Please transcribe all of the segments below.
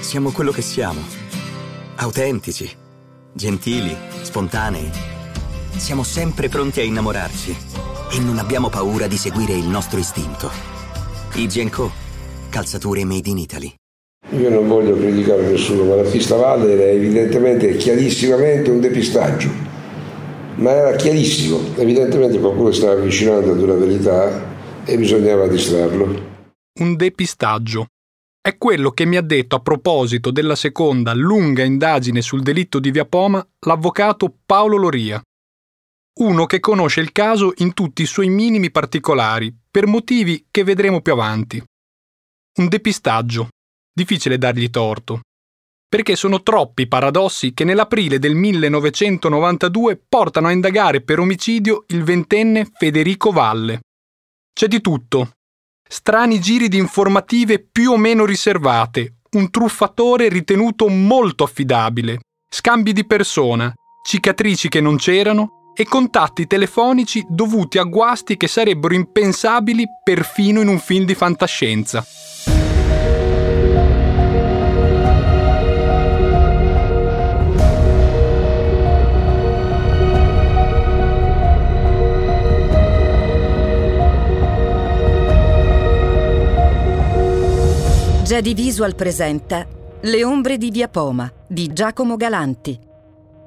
Siamo quello che siamo. Autentici, gentili, spontanei. Siamo sempre pronti a innamorarci e non abbiamo paura di seguire il nostro istinto. IG Co. Calzature made in Italy. Io non voglio criticare nessuno, ma la pista Valle era evidentemente, chiarissimamente un depistaggio. Ma era chiarissimo, evidentemente qualcuno stava avvicinando ad una verità e bisognava distrarlo. Un depistaggio. È quello che mi ha detto a proposito della seconda lunga indagine sul delitto di Via Poma l'avvocato Paolo Loria. Uno che conosce il caso in tutti i suoi minimi particolari, per motivi che vedremo più avanti. Un depistaggio. Difficile dargli torto. Perché sono troppi i paradossi che nell'aprile del 1992 portano a indagare per omicidio il ventenne Federico Valle. C'è di tutto, strani giri di informative più o meno riservate, un truffatore ritenuto molto affidabile, scambi di persona, cicatrici che non c'erano e contatti telefonici dovuti a guasti che sarebbero impensabili perfino in un film di fantascienza. Jedi Visual presenta Le ombre di Via Poma di Giacomo Galanti.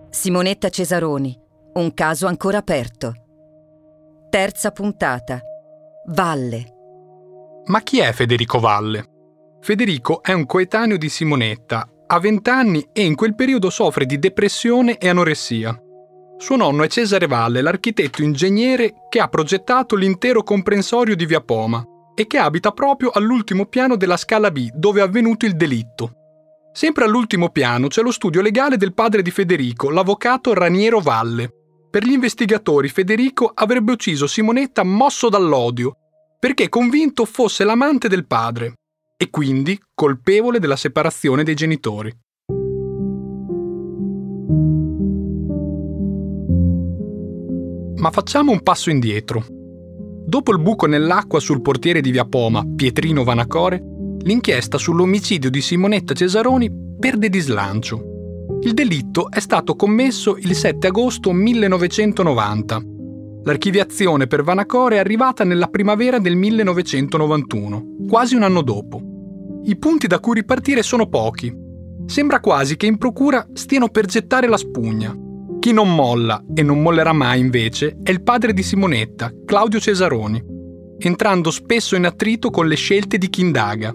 Simonetta Cesaroni, un caso ancora aperto. Terza puntata. Valle. Ma chi è Federico Valle? Federico è un coetaneo di Simonetta, ha 20 anni e in quel periodo soffre di depressione e anoressia. Suo nonno è Cesare Valle, l'architetto ingegnere che ha progettato l'intero comprensorio di Via Poma, e che abita proprio all'ultimo piano della scala B dove è avvenuto il delitto. Sempre all'ultimo piano c'è lo studio legale del padre di Federico, l'avvocato Raniero Valle. Per gli investigatori Federico avrebbe ucciso Simonetta mosso dall'odio, perché convinto fosse l'amante del padre e quindi colpevole della separazione dei genitori. Ma facciamo un passo indietro. Dopo il buco nell'acqua sul portiere di Via Poma, Pietrino Vanacore, l'inchiesta sull'omicidio di Simonetta Cesaroni perde di slancio. Il delitto è stato commesso il 7 agosto 1990. L'archiviazione per Vanacore è arrivata nella primavera del 1991, quasi un anno dopo. I punti da cui ripartire sono pochi. Sembra quasi che in procura stiano per gettare la spugna. Chi non molla e non mollerà mai invece è il padre di Simonetta, Claudio Cesaroni, entrando spesso in attrito con le scelte di chi indaga,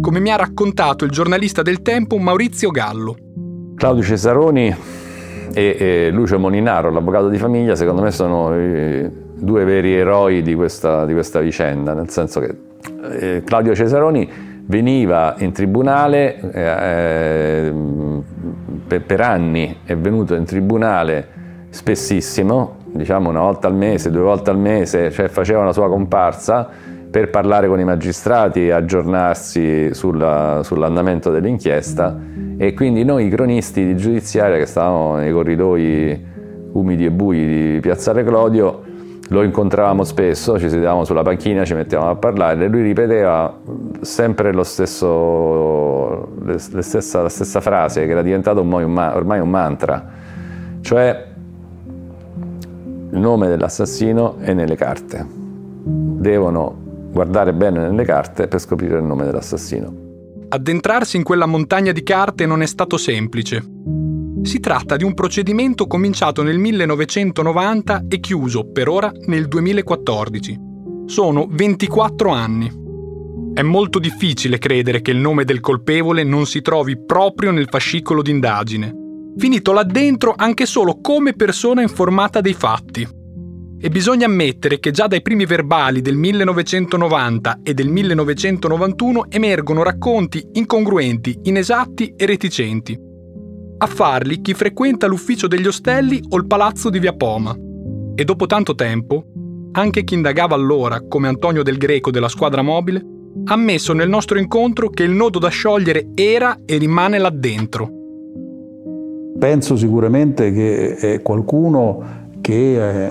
come mi ha raccontato il giornalista del tempo Maurizio Gallo. Claudio Cesaroni e, e Lucio Moninaro, l'avvocato di famiglia, secondo me sono i due veri eroi di questa, di questa vicenda, nel senso che eh, Claudio Cesaroni veniva in tribunale eh, per, per, anni, è venuto in tribunale spessissimo, diciamo una volta al mese, due volte al mese, cioè faceva una sua comparsa per parlare con i magistrati e aggiornarsi sulla, sull'andamento dell'inchiesta e quindi noi cronisti di giudiziaria che stavamo nei corridoi umidi e bui di Piazzale Clodio lo incontravamo spesso, ci sedevamo sulla panchina, ci mettevamo a parlare e lui ripeteva sempre stesso, stessa, la stessa frase che era un, ormai un mantra, cioè il nome dell'assassino è nelle carte. Devono guardare bene nelle carte per scoprire il nome dell'assassino. Addentrarsi in quella montagna di carte non è stato semplice. Si tratta di un procedimento cominciato nel 1990 e chiuso per ora nel 2014. Sono 24 anni. È molto difficile credere che il nome del colpevole non si trovi proprio nel fascicolo d'indagine, finito là dentro anche solo come persona informata dei fatti. E bisogna ammettere che già dai primi verbali del 1990 e del 1991 emergono racconti incongruenti, inesatti e reticenti a farli chi frequenta l'ufficio degli ostelli o il palazzo di Via Poma. E dopo tanto tempo, anche chi indagava allora, come Antonio Del Greco della squadra mobile, ha ammesso nel nostro incontro che il nodo da sciogliere era e rimane là dentro. Penso sicuramente che è qualcuno che eh,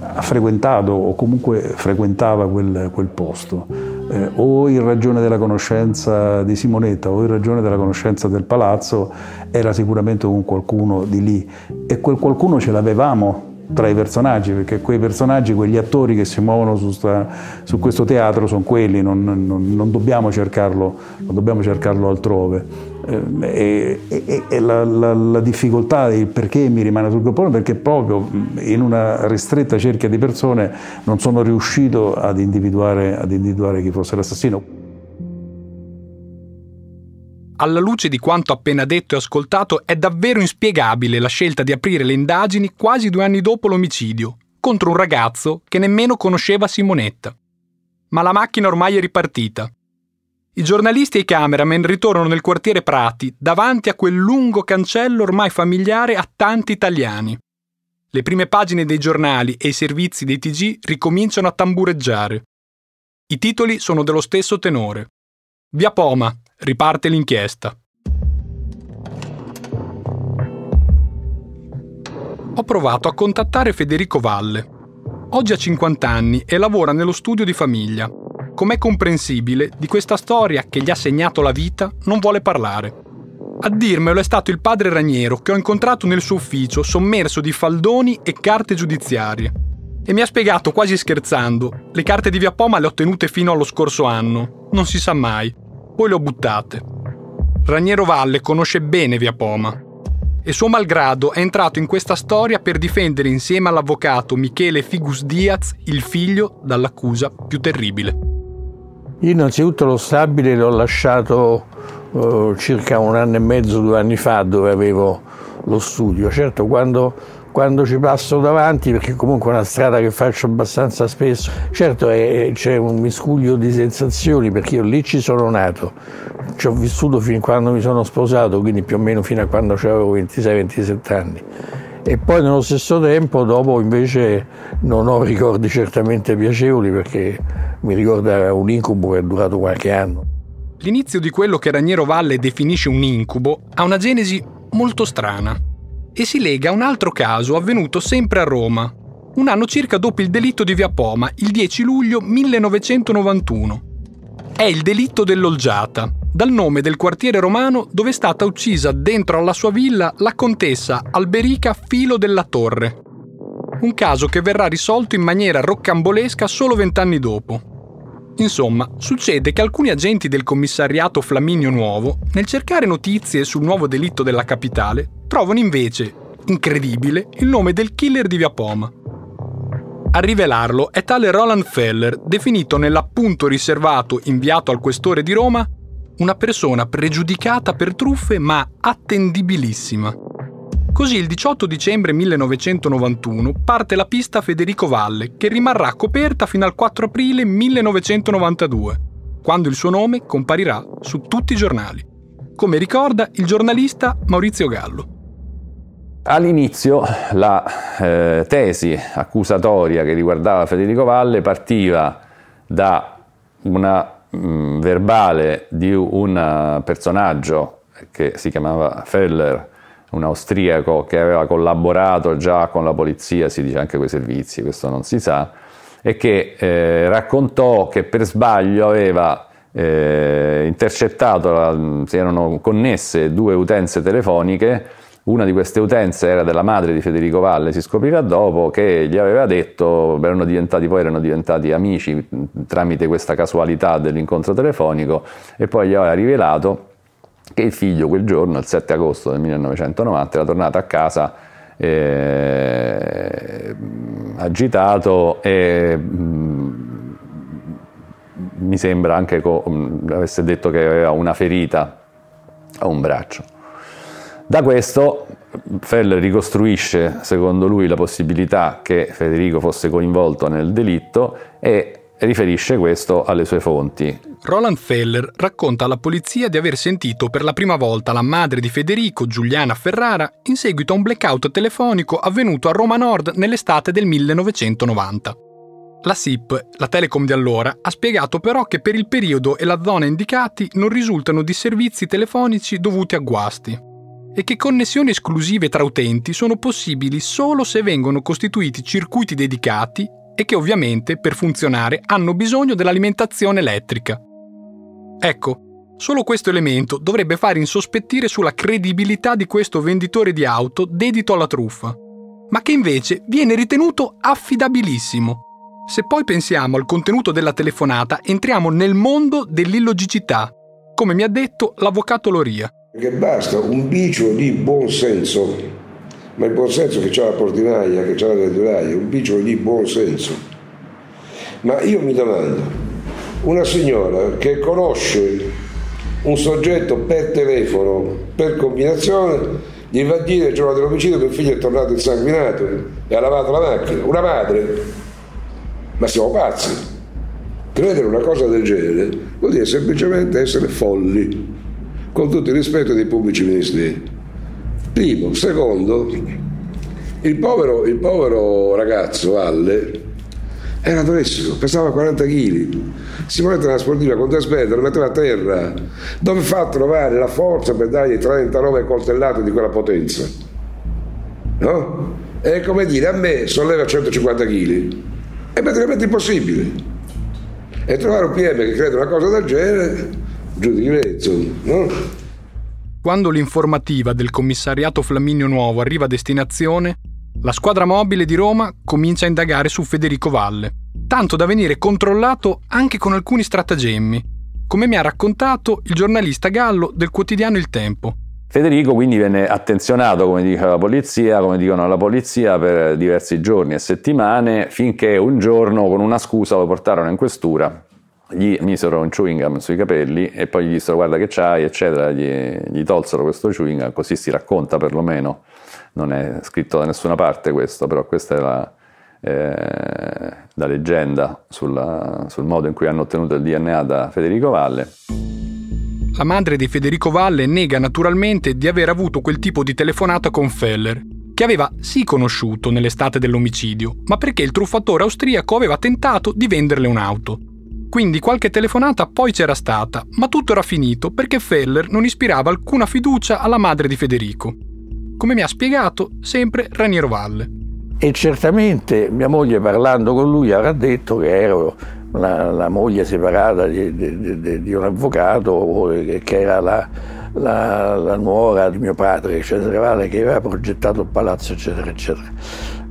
ha frequentato o comunque frequentava quel, quel posto. eh, o in ragione della conoscenza di Simonetta o in ragione della conoscenza del palazzo, era sicuramente un qualcuno di lì e quel qualcuno ce l'avevamo tra i personaggi, perché quei personaggi, quegli attori che si muovono su, sta, su questo teatro sono quelli, non, non, non, dobbiamo, cercarlo, non dobbiamo cercarlo altrove. Eh, e, e, e la, la, la, difficoltà del perché mi rimane sul groppone, perché proprio in una ristretta cerchia di persone non sono riuscito ad individuare, ad individuare chi fosse l'assassino. Alla luce di quanto appena detto e ascoltato, è davvero inspiegabile la scelta di aprire le indagini quasi due anni dopo l'omicidio, contro un ragazzo che nemmeno conosceva Simonetta. Ma la macchina ormai è ripartita. I giornalisti e i cameraman ritornano nel quartiere Prati, davanti a quel lungo cancello ormai familiare a tanti italiani. Le prime pagine dei giornali e i servizi dei TG ricominciano a tambureggiare. I titoli sono dello stesso tenore. Via Poma, Riparte l'inchiesta. Ho provato a contattare Federico Valle. Oggi ha 50 anni e lavora nello studio di famiglia. Com'è comprensibile, di questa storia che gli ha segnato la vita non vuole parlare. A dirmelo è stato il padre Raniero che ho incontrato nel suo ufficio sommerso di faldoni e carte giudiziarie. E mi ha spiegato quasi scherzando, le carte di Via Poma le ho tenute fino allo scorso anno, non si sa mai poi le ho buttate. Raniero Valle conosce bene Via Poma e suo malgrado è entrato in questa storia per difendere insieme all'avvocato Michele Figus Diaz il figlio dall'accusa più terribile. Io innanzitutto lo stabile l'ho lasciato uh, circa un anno e mezzo, due anni fa, dove avevo lo studio. Certo, quando quando ci passo davanti, perché comunque è una strada che faccio abbastanza spesso, certo è, c'è un miscuglio di sensazioni perché io lì ci sono nato, ci ho vissuto fin quando mi sono sposato, quindi più o meno fino a quando avevo 26-27 anni. E poi nello stesso tempo, dopo invece non ho ricordi certamente piacevoli perché mi ricorda un incubo che è durato qualche anno. L'inizio di quello che Raniero Valle definisce un incubo ha una genesi molto strana e si lega a un altro caso avvenuto sempre a Roma, un anno circa dopo il delitto di Via Poma, il 10 luglio 1991. È il delitto dell'Olgiata, dal nome del quartiere romano dove è stata uccisa dentro alla sua villa la contessa Alberica Filo della Torre. Un caso che verrà risolto in maniera roccambolesca solo vent'anni dopo. Insomma, succede che alcuni agenti del commissariato Flaminio Nuovo, nel cercare notizie sul nuovo delitto della capitale, trovano invece, incredibile, il nome del killer di Via Poma. A rivelarlo è tale Roland Feller, definito nell'appunto riservato inviato al questore di Roma una persona pregiudicata per truffe ma attendibilissima. Così il 18 dicembre 1991 parte la pista Federico Valle, che rimarrà coperta fino al 4 aprile 1992, quando il suo nome comparirà su tutti i giornali, come ricorda il giornalista Maurizio Gallo. All'inizio la eh, tesi accusatoria che riguardava Federico Valle partiva da una mh, mm, verbale di un personaggio che si chiamava Feller, un austriaco che aveva collaborato già con la polizia, si dice anche con i servizi, questo non si sa, e che eh, raccontò che per sbaglio aveva eh, intercettato, si erano connesse due utenze telefoniche, una di queste utenze era della madre di Federico Valle, si scoprirà dopo, che gli aveva detto, erano diventati, poi erano diventati amici tramite questa casualità dell'incontro telefonico, e poi gli aveva rivelato che il figlio quel giorno, il 7 agosto del 1990, era tornato a casa eh, agitato e mi sembra anche co- mh, mm, avesse detto che aveva una ferita a un braccio. Da questo Feller ricostruisce, secondo lui, la possibilità che Federico fosse coinvolto nel delitto e riferisce questo alle sue fonti. Roland Feller racconta alla polizia di aver sentito per la prima volta la madre di Federico, Giuliana Ferrara, in seguito a un blackout telefonico avvenuto a Roma Nord nell'estate del 1990. La SIP, la Telecom di allora, ha spiegato però che per il periodo e la zona indicati non risultano di servizi telefonici dovuti a guasti e che connessioni esclusive tra utenti sono possibili solo se vengono costituiti circuiti dedicati e che ovviamente per funzionare hanno bisogno dell'alimentazione elettrica. Ecco, solo questo elemento dovrebbe fare insospettire sulla credibilità di questo venditore di auto dedito alla truffa, ma che invece viene ritenuto affidabilissimo. Se poi pensiamo al contenuto della telefonata, entriamo nel mondo dell'illogicità, come mi ha detto l'avvocato Loria. Che basta un bicio di buon senso, ma il buon senso che c'ha la portinaia, che c'ha la verduraia, un bicio di buon senso. Ma io mi domando, una signora che conosce un soggetto per telefono, per combinazione, gli va a dire il giorno dell'omicidio che il figlio è tornato insanguinato e ha lavato la macchina, una madre ma siamo pazzi. Credere una cosa del genere vuol dire semplicemente essere folli, con tutto il rispetto dei pubblici ministeri. Primo. Secondo, il povero, il povero ragazzo, Alle, era adolescente, pesava 40 kg. Simonetta nella sportiva con Desbeda lo metteva a terra. Dove fa a trovare la forza per dargli 39 coltellate di quella potenza? No? È come dire, a me solleva 150 kg è praticamente impossibile. E trovare un PM che crede una cosa del genere, giù di grezzo, no? Quando l'informativa del commissariato Flaminio Nuovo arriva a destinazione, la squadra mobile di Roma comincia a indagare su Federico Valle, tanto da venire controllato anche con alcuni stratagemmi, come mi ha raccontato il giornalista Gallo del quotidiano Il Tempo. Federico quindi venne attenzionato, come dice la polizia, come dicono alla polizia, per diversi giorni e settimane, finché un giorno con una scusa lo portarono in questura, gli misero un chewing gum sui capelli e poi gli dissero guarda che c'hai, eccetera, gli, gli tolsero questo chewing gum, così si racconta perlomeno, non è scritto da nessuna parte questo, però questa è la, eh, la leggenda sulla, sul modo in cui hanno ottenuto il DNA da Federico Valle. La madre di Federico Valle nega naturalmente di aver avuto quel tipo di telefonata con Feller, che aveva sì conosciuto nell'estate dell'omicidio, ma perché il truffatore austriaco aveva tentato di venderle un'auto. Quindi qualche telefonata poi c'era stata, ma tutto era finito perché Feller non ispirava alcuna fiducia alla madre di Federico. Come mi ha spiegato sempre Raniero Valle. E certamente mia moglie parlando con lui avrà detto che ero la, la moglie separata di, di, di, di, un avvocato che era la, la, la, nuora di mio padre, Valle, che aveva progettato il palazzo, eccetera, eccetera.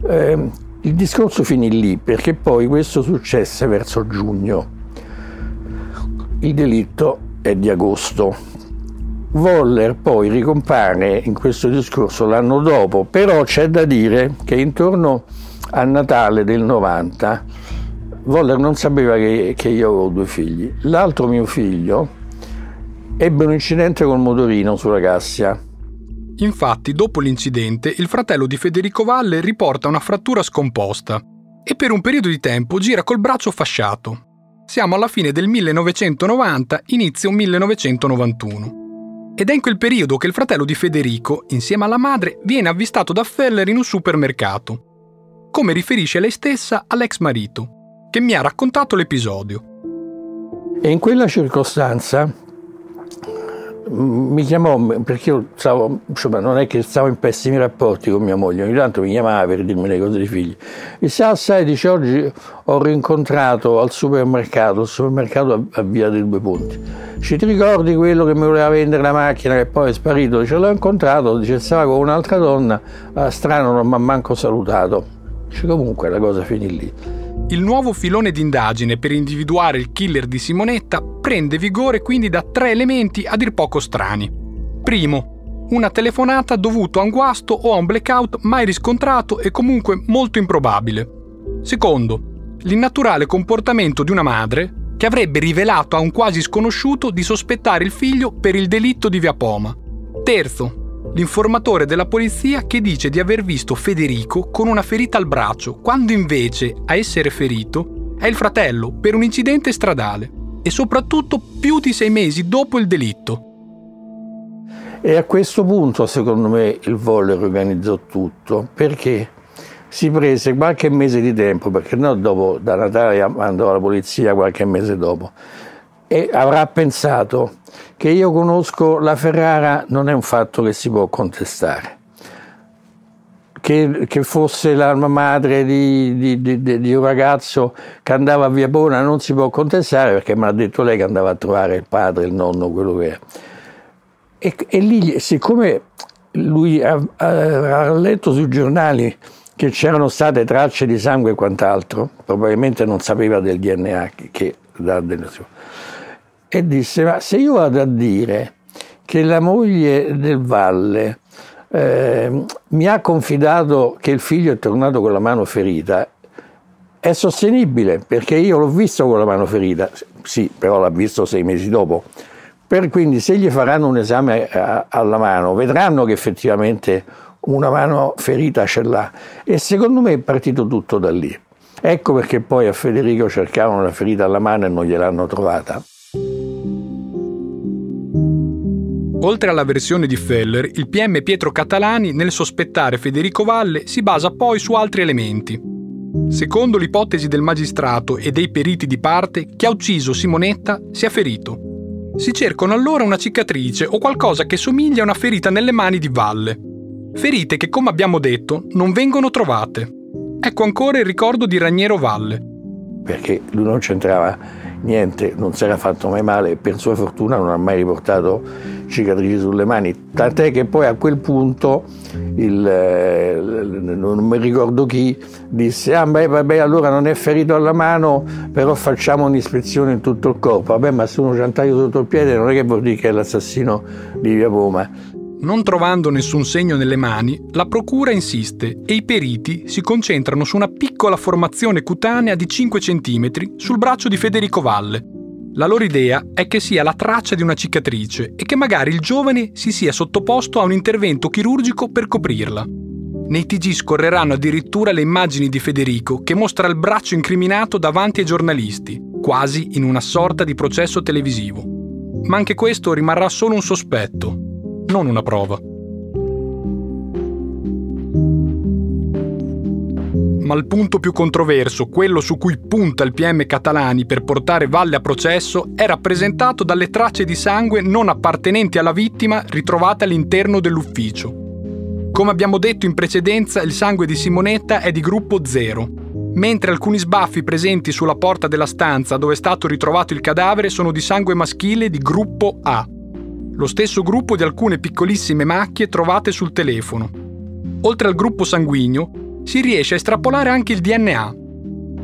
Eh, il discorso finì lì perché poi questo successe verso giugno. Il delitto è di agosto. Voller poi ricompare in questo discorso l'anno dopo, però c'è da dire che intorno a Natale del 90 Voller non sapeva che, che io avevo due figli. L'altro mio figlio ebbe un incidente col motorino sulla Cassia. Infatti, dopo l'incidente, il fratello di Federico Valle riporta una frattura scomposta e per un periodo di tempo gira col braccio fasciato. Siamo alla fine del 1990, inizio 1991. Ed è in quel periodo che il fratello di Federico, insieme alla madre, viene avvistato da Feller in un supermercato. Come riferisce lei stessa all'ex marito, che mi ha raccontato l'episodio. E in quella circostanza mi chiamò perché io stavo, insomma, non è che stavo in pessimi rapporti con mia moglie, ogni tanto mi chiamava per dirmi le cose dei figli. Disse, ah sai, dice oggi ho rincontrato al supermercato, al supermercato a, a Via dei Due Ponti. Ci ti ricordi quello che mi voleva vendere la macchina che poi è sparito? Dice, l'ho incontrato, dice, stava con un'altra donna, ah, strano, non mi ha manco salutato. Dice, comunque la cosa finì lì. Il nuovo filone d'indagine per individuare il killer di Simonetta prende vigore quindi da tre elementi a dir poco strani. Primo, una telefonata dovuta a un guasto o a un blackout mai riscontrato e comunque molto improbabile. Secondo, l'innaturale comportamento di una madre che avrebbe rivelato a un quasi sconosciuto di sospettare il figlio per il delitto di Via Poma. Terzo, l'informatore della polizia che dice di aver visto Federico con una ferita al braccio, quando invece a essere ferito è il fratello per un incidente stradale e soprattutto più di sei mesi dopo il delitto. E a questo punto, secondo me, il Voller organizzò tutto perché si prese qualche mese di tempo, perché no, dopo da Natale andò alla polizia qualche mese dopo, e avrà pensato che io conosco la Ferrara non è un fatto che si può contestare. che, che, fosse la madre di, di, di, di, un ragazzo che andava a Via Bona non si può contestare perché mi ha detto lei che andava a trovare il padre, il nonno, quello che era. E, e lì, siccome lui ha, ha, letto sui giornali che c'erano state tracce di sangue e quant'altro, probabilmente non sapeva del DNA che, che da e disse ma se io vado a dire che la moglie del Valle eh, mi ha confidato che il figlio è tornato con la mano ferita, è sostenibile perché io l'ho visto con la mano ferita, sì, però l'ha visto sei mesi dopo. Per quindi se gli faranno un esame a, alla mano, vedranno che effettivamente una mano ferita ce l'ha. E secondo me è partito tutto da lì. Ecco perché poi a Federico cercavano la ferita alla mano e non gliel'hanno trovata. Oltre alla versione di Feller, il PM Pietro Catalani nel sospettare Federico Valle si basa poi su altri elementi. Secondo l'ipotesi del magistrato e dei periti di parte, chi ha ucciso Simonetta si è ferito. Si cercano allora una cicatrice o qualcosa che somiglia a una ferita nelle mani di Valle. Ferite che, come abbiamo detto, non vengono trovate. Ecco ancora il ricordo di Raniero Valle. Perché lui non c'entrava niente, non si era fatto mai male, per sua fortuna non ha mai riportato cicatrici sulle mani, tant'è che poi a quel punto il, eh, non mi ricordo chi disse ah beh vabbè allora non è ferito alla mano però facciamo un'ispezione in tutto il corpo. Vabbè ma se uno c'ha un taglio sotto il piede non è che vuol dire che è l'assassino di Via Poma non trovando nessun segno nelle mani, la procura insiste e i periti si concentrano su una piccola formazione cutanea di 5 cm sul braccio di Federico Valle. La loro idea è che sia la traccia di una cicatrice e che magari il giovane si sia sottoposto a un intervento chirurgico per coprirla. Nei TG scorreranno addirittura le immagini di Federico che mostra il braccio incriminato davanti ai giornalisti, quasi in una sorta di processo televisivo. Ma anche questo rimarrà solo un sospetto, non una prova. Ma il punto più controverso, quello su cui punta il PM Catalani per portare Valle a processo, è rappresentato dalle tracce di sangue non appartenenti alla vittima ritrovate all'interno dell'ufficio. Come abbiamo detto in precedenza, il sangue di Simonetta è di gruppo 0, mentre alcuni sbaffi presenti sulla porta della stanza dove è stato ritrovato il cadavere sono di sangue maschile di gruppo A lo stesso gruppo di alcune piccolissime macchie trovate sul telefono. Oltre al gruppo sanguigno, si riesce a estrapolare anche il DNA.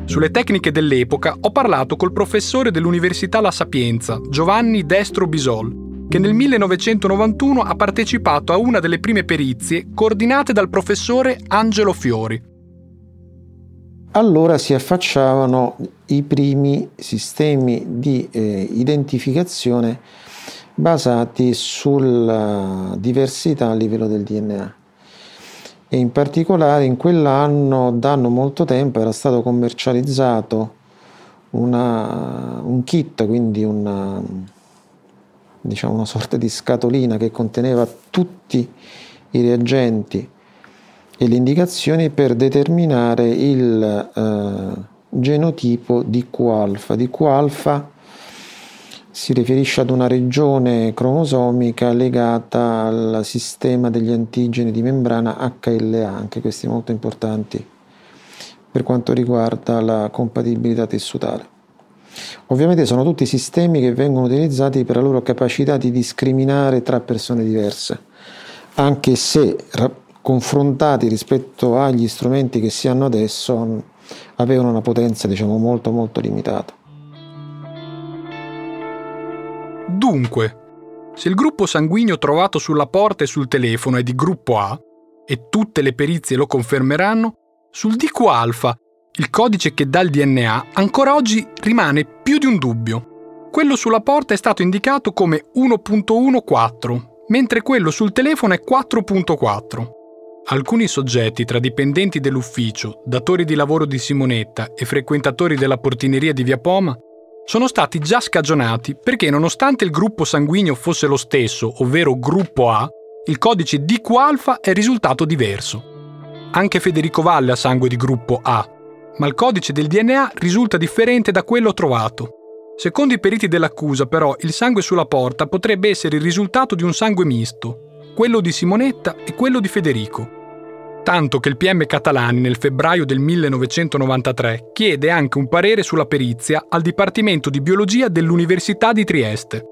Sulle tecniche dell'epoca ho parlato col professore dell'Università La Sapienza, Giovanni Destro Bisol, che nel 1991 ha partecipato a una delle prime perizie coordinate dal professore Angelo Fiori. Allora si affacciavano i primi sistemi di eh, identificazione basati sulla diversità a livello del DNA e in particolare in quell'anno, da non molto tempo, era stato commercializzato una, un kit, quindi una, diciamo una sorta di scatolina che conteneva tutti i reagenti e le indicazioni per determinare il eh, genotipo di Q-alfa. Di Q-alfa si riferisce ad una regione cromosomica legata al sistema degli antigeni di membrana HLA, anche questi molto importanti per quanto riguarda la compatibilità tessutale. Ovviamente sono tutti sistemi che vengono utilizzati per la loro capacità di discriminare tra persone diverse, anche se confrontati rispetto agli strumenti che si hanno adesso avevano una potenza diciamo molto molto limitata. Dunque, se il gruppo sanguigno trovato sulla porta e sul telefono è di gruppo A, e tutte le perizie lo confermeranno, sul DQ-alfa, il codice che dà il DNA, ancora oggi rimane più di un dubbio. Quello sulla porta è stato indicato come 1.14, mentre quello sul telefono è 4.4. Alcuni soggetti tra dipendenti dell'ufficio, datori di lavoro di Simonetta e frequentatori della portineria di Via Poma sono stati già scagionati perché nonostante il gruppo sanguigno fosse lo stesso, ovvero gruppo A, il codice DQ-alfa è risultato diverso. Anche Federico Valle ha sangue di gruppo A, ma il codice del DNA risulta differente da quello trovato. Secondo i periti dell'accusa, però, il sangue sulla porta potrebbe essere il risultato di un sangue misto, quello di Simonetta e quello di Federico. Tanto che il PM Catalani nel febbraio del 1993 chiede anche un parere sulla perizia al Dipartimento di Biologia dell'Università di Trieste.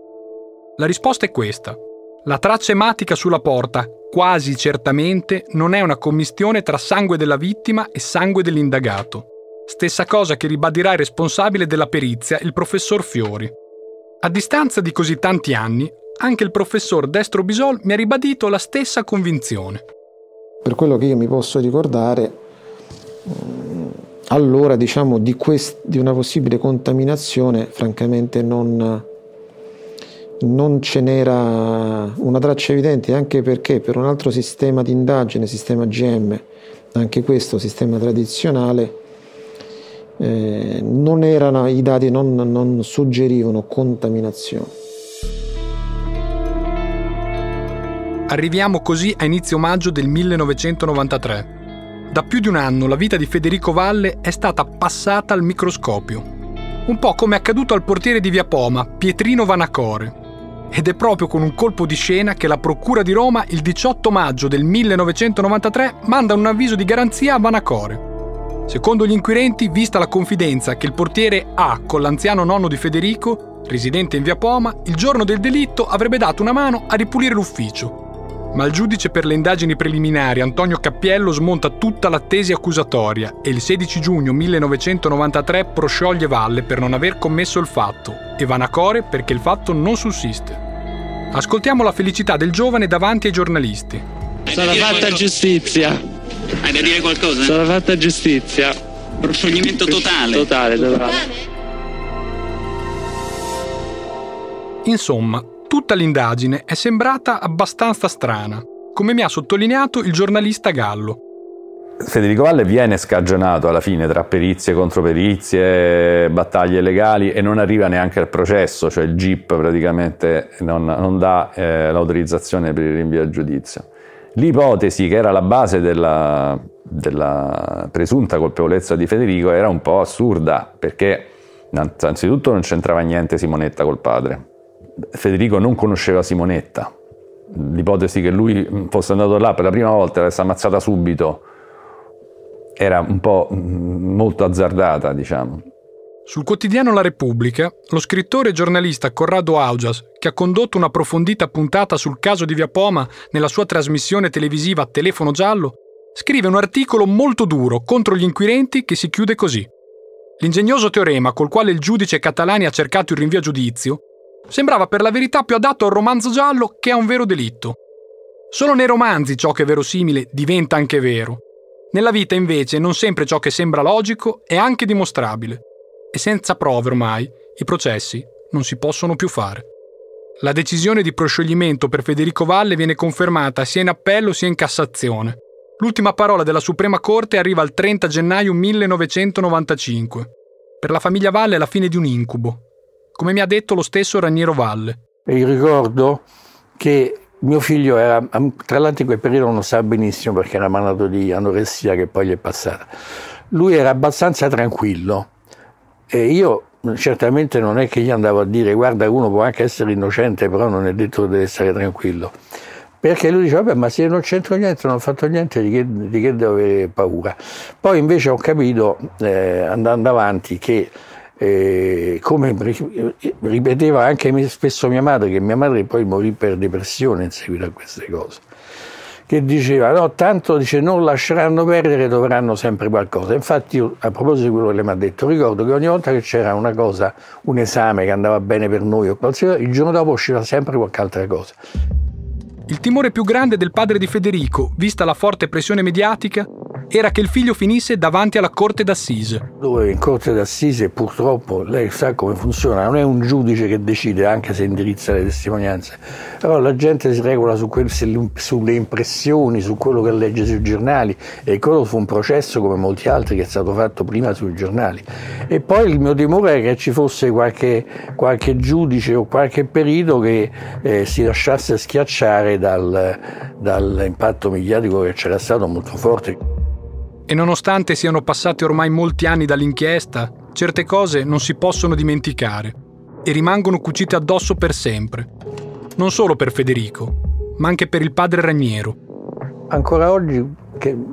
La risposta è questa. La traccia ematica sulla porta, quasi certamente, non è una commistione tra sangue della vittima e sangue dell'indagato. Stessa cosa che ribadirà il responsabile della perizia, il professor Fiori. A distanza di così tanti anni, anche il professor Destro Bisol mi ha ribadito la stessa convinzione. Per quello che io mi posso ricordare, mm, allora diciamo di, quest- di una possibile contaminazione, francamente non, non ce n'era una traccia evidente, anche perché per un altro sistema di indagine, sistema GM, anche questo sistema tradizionale, eh, non erano, i dati non, non suggerivano contaminazione. Arriviamo così a inizio maggio del 1993. Da più di un anno la vita di Federico Valle è stata passata al microscopio. Un po' come è accaduto al portiere di Via Poma, Pietrino Vanacore. Ed è proprio con un colpo di scena che la Procura di Roma il 18 maggio del 1993 manda un avviso di garanzia a Vanacore. Secondo gli inquirenti, vista la confidenza che il portiere ha con l'anziano nonno di Federico, residente in via Poma, il giorno del delitto avrebbe dato una mano a ripulire l'ufficio ma il giudice per le indagini preliminari Antonio Cappiello smonta tutta la tesi accusatoria e il 16 giugno 1993 proscioglie Valle per non aver commesso il fatto e Vanacore perché il fatto non sussiste. Ascoltiamo la felicità del giovane davanti ai giornalisti. Sarà fatta giustizia. Hai da dire qualcosa? Sarà fatta giustizia. Proscioglimento totale. Totale, totale. Insomma, Tutta l'indagine è sembrata abbastanza strana, come mi ha sottolineato il giornalista Gallo. Federico Valle viene scagionato alla fine tra perizie, controperizie, battaglie legali e non arriva neanche al processo, cioè il GIP praticamente non, non dà eh, l'autorizzazione per il rinvio a giudizio. L'ipotesi che era la base della, della presunta colpevolezza di Federico era un po' assurda perché innanzitutto non c'entrava niente Simonetta col padre Federico non conosceva Simonetta. L'ipotesi che lui fosse andato là per la prima volta e l'avesse ammazzata subito era un po' molto azzardata, diciamo. Sul quotidiano La Repubblica, lo scrittore e giornalista Corrado Augias, che ha condotto un'approfondita puntata sul caso di Via Poma nella sua trasmissione televisiva Telefono Giallo, scrive un articolo molto duro contro gli inquirenti che si chiude così. L'ingegnoso teorema col quale il giudice Catalani ha cercato il rinvio a giudizio Sembrava per la verità più adatto a un romanzo giallo che a un vero delitto. Solo nei romanzi ciò che è verosimile diventa anche vero. Nella vita invece non sempre ciò che sembra logico è anche dimostrabile. E senza prove ormai i processi non si possono più fare. La decisione di proscioglimento per Federico Valle viene confermata sia in appello sia in Cassazione. L'ultima parola della Suprema Corte arriva il 30 gennaio 1995. Per la famiglia Valle è la fine di un incubo, come mi ha detto lo stesso Raniero Valle. E ricordo che mio figlio era, tra l'altro in quel periodo non sa benissimo perché era malato di anoressia che poi gli è passata. Lui era abbastanza tranquillo e io certamente non è che gli andavo a dire guarda uno può anche essere innocente però non è detto che deve essere tranquillo. Perché lui dice, vabbè, ma se non c'entro niente, non ho fatto niente, di che, di che devo avere paura? Poi invece ho capito, eh, andando avanti, che eh, come ripeteva anche spesso mia madre, che mia madre poi morì per depressione in seguito a queste cose, che diceva no, tanto dice, non lasceranno perdere, dovranno sempre qualcosa. Infatti io, a proposito di quello che lei mi ha detto, ricordo che ogni volta che c'era una cosa, un esame che andava bene per noi o qualsiasi il giorno dopo usciva sempre qualche altra cosa. Il timore più grande del padre di Federico, vista la forte pressione mediatica, era che il figlio finisse davanti alla corte d'assise. Dove in corte d'assise purtroppo lei sa come funziona, non è un giudice che decide anche se indirizza le testimonianze, però la gente si regola su quel, sulle impressioni, su quello che legge sui giornali e quello fu un processo come molti altri che è stato fatto prima sui giornali. E poi il mio timore è che ci fosse qualche, qualche giudice o qualche perito che eh, si lasciasse schiacciare dal, dall'impatto mediatico che c'era stato molto forte. E nonostante siano passati ormai molti anni dall'inchiesta, certe cose non si possono dimenticare e rimangono cucite addosso per sempre. Non solo per Federico, ma anche per il padre Raniero. Ancora oggi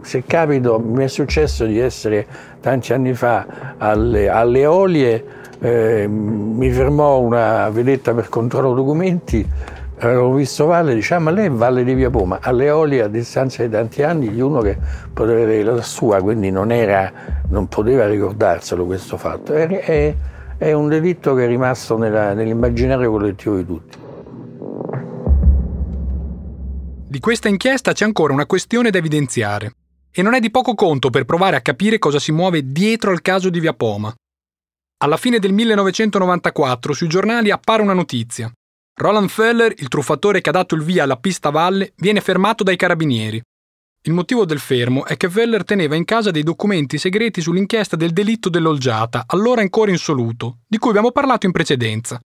se capito, mi è successo di essere tanti anni fa alle, alle Olie, eh, mi fermò una vedetta per controllo documenti, avevo visto Valle, diciamo, ma lei è Valle di Via Poma, alle Olie a distanza di tanti anni, di uno che poteva avere la sua, quindi non, era, non poteva ricordarselo questo fatto. È, è, è un delitto che è rimasto nella, nell'immaginario collettivo di tutti. Di questa inchiesta c'è ancora una questione da evidenziare. E non è di poco conto per provare a capire cosa si muove dietro al caso di Via Poma. Alla fine del 1994 sui giornali appare una notizia. Roland Feller, il truffatore che ha dato il via alla pista valle, viene fermato dai carabinieri. Il motivo del fermo è che Feller teneva in casa dei documenti segreti sull'inchiesta del delitto dell'Olgiata, allora ancora insoluto, di cui abbiamo parlato in precedenza.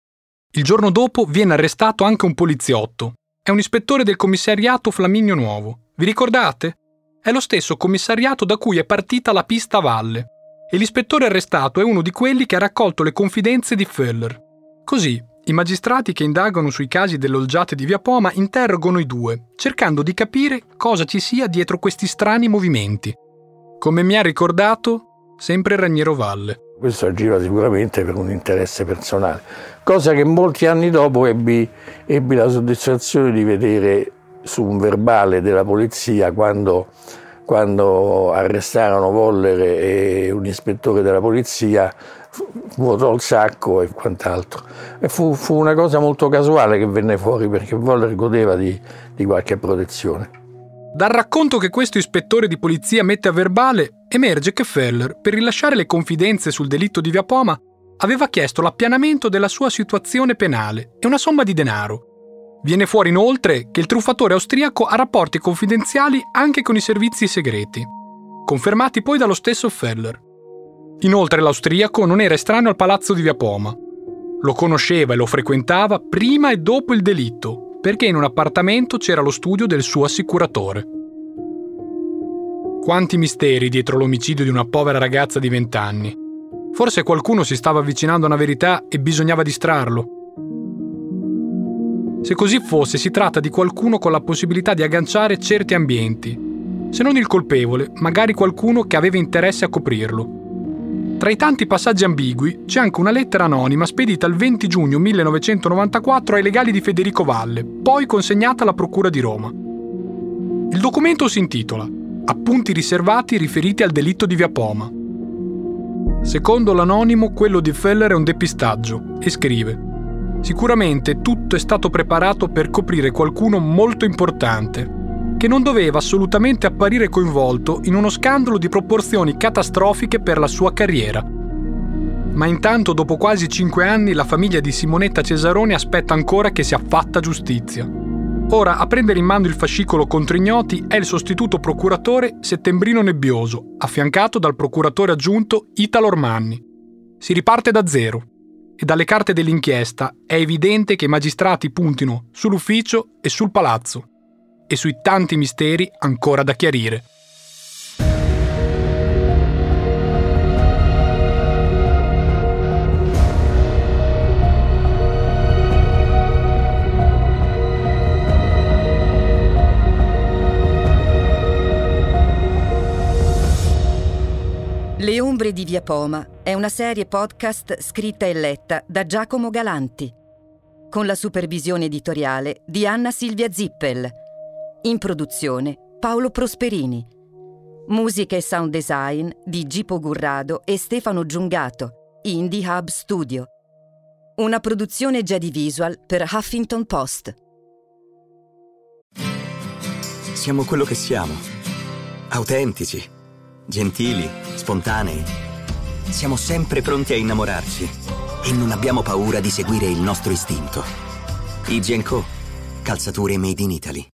Il giorno dopo viene arrestato anche un poliziotto, è un ispettore del commissariato Flaminio Nuovo. Vi ricordate? È lo stesso commissariato da cui è partita la pista valle. E l'ispettore arrestato è uno di quelli che ha raccolto le confidenze di Feller. Così, i magistrati che indagano sui casi delle olgiate di Via Poma interrogano i due, cercando di capire cosa ci sia dietro questi strani movimenti. Come mi ha ricordato, sempre Raniero Valle. Questo agiva sicuramente per un interesse personale, cosa che molti anni dopo ebbi, ebbi la soddisfazione di vedere su un verbale della polizia quando, quando arrestarono Vollere e un ispettore della polizia vuotò il sacco e quant'altro. E fu, fu, una cosa molto casuale che venne fuori perché Voller godeva di, di qualche protezione. Dal racconto che questo ispettore di polizia mette a verbale, emerge che Feller, per rilasciare le confidenze sul delitto di Via Poma, aveva chiesto l'appianamento della sua situazione penale e una somma di denaro. Viene fuori inoltre che il truffatore austriaco ha rapporti confidenziali anche con i servizi segreti, confermati poi dallo stesso Feller. Inoltre l'austriaco non era estraneo al palazzo di Via Poma. Lo conosceva e lo frequentava prima e dopo il delitto perché in un appartamento c'era lo studio del suo assicuratore. Quanti misteri dietro l'omicidio di una povera ragazza di vent'anni. Forse qualcuno si stava avvicinando a una verità e bisognava distrarlo. Se così fosse, si tratta di qualcuno con la possibilità di agganciare certi ambienti. Se non il colpevole, magari qualcuno che aveva interesse a coprirlo. Tra i tanti passaggi ambigui c'è anche una lettera anonima spedita il 20 giugno 1994 ai legali di Federico Valle, poi consegnata alla Procura di Roma. Il documento si intitola Appunti riservati riferiti al delitto di Via Poma. Secondo l'anonimo, quello di Feller è un depistaggio e scrive Sicuramente tutto è stato preparato per coprire qualcuno molto importante, che non doveva assolutamente apparire coinvolto in uno scandalo di proporzioni catastrofiche per la sua carriera. Ma intanto, dopo quasi cinque anni, la famiglia di Simonetta Cesaroni aspetta ancora che sia fatta giustizia. Ora, a prendere in mano il fascicolo contro ignoti è il sostituto procuratore Settembrino Nebbioso, affiancato dal procuratore aggiunto Italo Ormanni. Si riparte da zero e dalle carte dell'inchiesta è evidente che i magistrati puntino sull'ufficio e sul palazzo e sui tanti misteri ancora da chiarire. Le ombre di Via Poma è una serie podcast scritta e letta da Giacomo Galanti, con la supervisione editoriale di Anna Silvia Zippel in produzione Paolo Prosperini. Musica e sound design di Gipo Gurrado e Stefano Giungato, Indie Hub Studio. Una produzione già di visual per Huffington Post. Siamo quello che siamo. Autentici, gentili, spontanei. Siamo sempre pronti a innamorarci e non abbiamo paura di seguire il nostro istinto. IG Co. Calzature made in Italy.